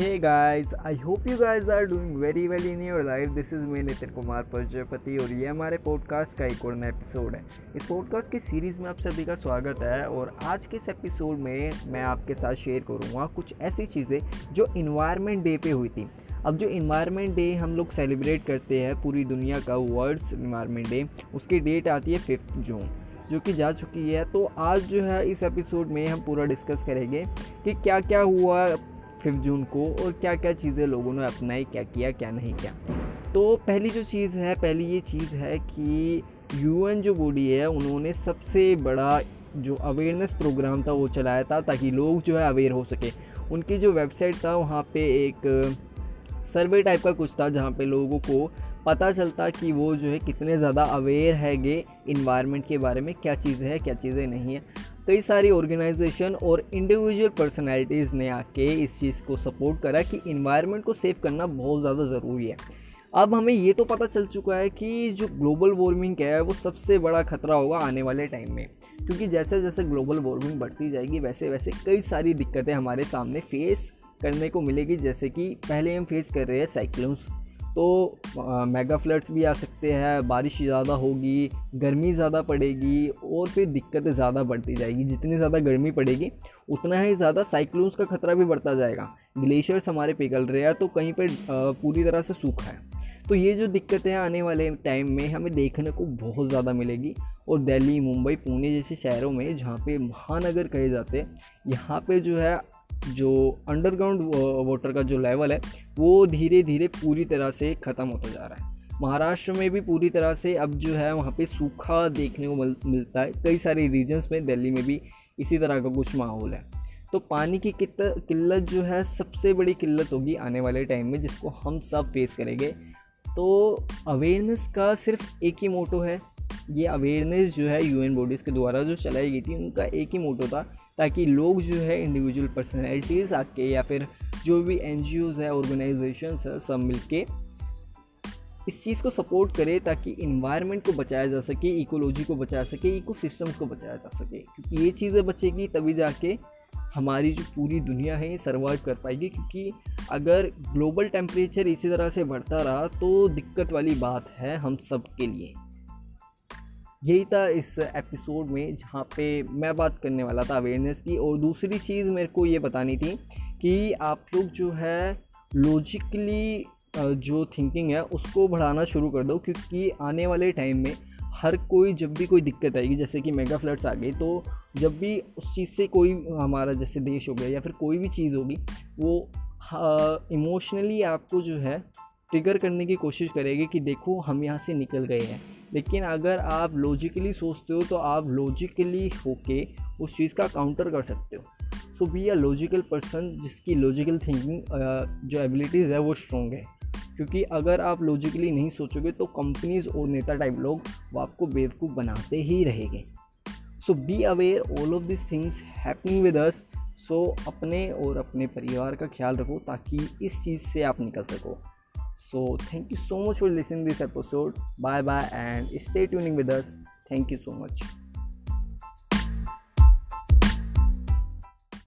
Hey guys, I hope you guys are doing very well in your life. This is me Nitin Kumar Prajapati और ये हमारे podcast का एक और नया एपिसोड है। इस पॉडकास्ट की सीरीज़ में आप सभी का स्वागत है और आज के इस एपिसोड में मैं आपके साथ शेयर करूँगा कुछ ऐसी चीज़ें जो इन्वायरमेंट डे पे हुई थी। अब जो इन्वायरमेंट डे हम लोग सेलिब्रेट करते हैं पूरी दुनिया का वर्ल्ड्स इन्वायरमेंट डे उसकी डेट आती है फिफ्थ जून जो कि जा चुकी है। तो आज जो है इस एपिसोड में हम पूरा डिस्कस करेंगे कि क्या क्या हुआ फिफ्थ जून को और क्या क्या चीज़ें लोगों ने अपनाई, क्या किया, क्या नहीं किया। तो पहली जो चीज़ है, पहली ये चीज़ है कि यूएन जो बॉडी है, उन्होंने सबसे बड़ा जो अवेयरनेस प्रोग्राम था वो चलाया था ताकि लोग जो है अवेयर हो सके। उनकी जो वेबसाइट था, वहाँ पे एक सर्वे टाइप का कुछ था, जहाँ पे लोगों को पता चलता कि वो जो है कितने ज़्यादा अवेयर है गे इन्वायरमेंट के बारे में, क्या चीज़ें हैं, क्या चीज़ें नहीं है। कई सारी ऑर्गेनाइजेशन और इंडिविजुअल पर्सनैलिटीज़ ने आके इस चीज़ को सपोर्ट करा कि इन्वायरमेंट को सेव करना बहुत ज़्यादा ज़रूरी है। अब हमें ये तो पता चल चुका है कि जो ग्लोबल वार्मिंग है, वो सबसे बड़ा खतरा होगा आने वाले टाइम में। क्योंकि जैसे जैसे ग्लोबल वार्मिंग बढ़ती जाएगी, वैसे वैसे कई सारी दिक्कतें हमारे सामने फेस करने को मिलेगी। जैसे कि पहले हम फेस कर रहे हैं साइक्लोन्स तो मेगा फ्लड्स भी आ सकते हैं, बारिश ज़्यादा होगी, गर्मी ज़्यादा पड़ेगी और फिर दिक्कतें ज़्यादा बढ़ती जाएगी। जितनी ज़्यादा गर्मी पड़ेगी, उतना ही ज़्यादा साइक्लोन्स का खतरा भी बढ़ता जाएगा। ग्लेशियर्स हमारे पिघल रहे हैं तो कहीं पर पूरी तरह से सूखा है। तो ये जो दिक्कतें आने वाले टाइम में हमें देखने को बहुत ज़्यादा मिलेगी और दिल्ली, मुंबई, पुणे जैसे शहरों में जहाँ पे महानगर कहे जाते हैं, यहाँ पे जो है, जो अंडरग्राउंड वाटर का जो लेवल है, वो धीरे धीरे पूरी तरह से ख़त्म होता जा रहा है। महाराष्ट्र में भी पूरी तरह से अब जो है, वहाँ पे सूखा देखने को मिलता है। कई सारे रीजन्स में दिल्ली में भी इसी तरह का कुछ माहौल है। तो पानी की किल्लत जो है, सबसे बड़ी किल्लत होगी आने वाले टाइम में, जिसको हम सब फेस करेंगे। तो अवेयरनेस का सिर्फ़ एक ही मोटो है। ये अवेयरनेस जो है यूएन बॉडीज़ के द्वारा जो चलाई गई थी, उनका एक ही मोटो था, ताकि लोग जो है इंडिविजुअल पर्सनैलिटीज़ आके या फिर जो भी एन है ऑर्गेनाइजेशन है, सब मिल के इस चीज़ को सपोर्ट करें, ताकि इन्वायरमेंट को बचाया जा सके इकोलॉजी को बचाया सके इको को बचाया जा सके। क्योंकि ये चीज़ें बचेगी तभी जाके हमारी जो पूरी दुनिया है ये सर्वाइव कर पाएगी, क्योंकि अगर ग्लोबल टेम्परेचर इसी तरह से बढ़ता रहा तो दिक्कत वाली बात है हम सब के लिए। यही था इस एपिसोड में, जहाँ पे मैं बात करने वाला था अवेयरनेस की, और दूसरी चीज़ मेरे को ये बतानी थी कि आप लोग जो है लॉजिकली जो थिंकिंग है, उसको बढ़ाना शुरू कर दो, क्योंकि आने वाले टाइम में हर कोई, जब भी कोई दिक्कत आएगी, जैसे कि मेगा फ्लड्स आ गई तो जब भी उस चीज़ से कोई हमारा, जैसे देश हो गया या फिर कोई भी चीज़ होगी, वो इमोशनली आपको जो है ट्रिगर करने की कोशिश करेगी कि देखो, हम यहाँ से निकल गए हैं। लेकिन अगर आप लॉजिकली सोचते हो तो आप लॉजिकली होके उस चीज़ का काउंटर कर सकते हो। So be a logical person जिसकी लॉजिकल थिंकिंग जो एबिलिटीज़ है, वो स्ट्रॉन्ग है। क्योंकि अगर आप लॉजिकली नहीं सोचोगे तो कंपनीज़ और नेता टाइप लोग वो आपको बेवकूफ़ बनाते ही रहेंगे so be aware all of this things happening with us so अपने और अपने परिवार का ख्याल रखो ताकि इस चीज़ से आप निकल सको So, thank you so much for listening this episode. Bye bye and stay tuning with us. Thank you so much.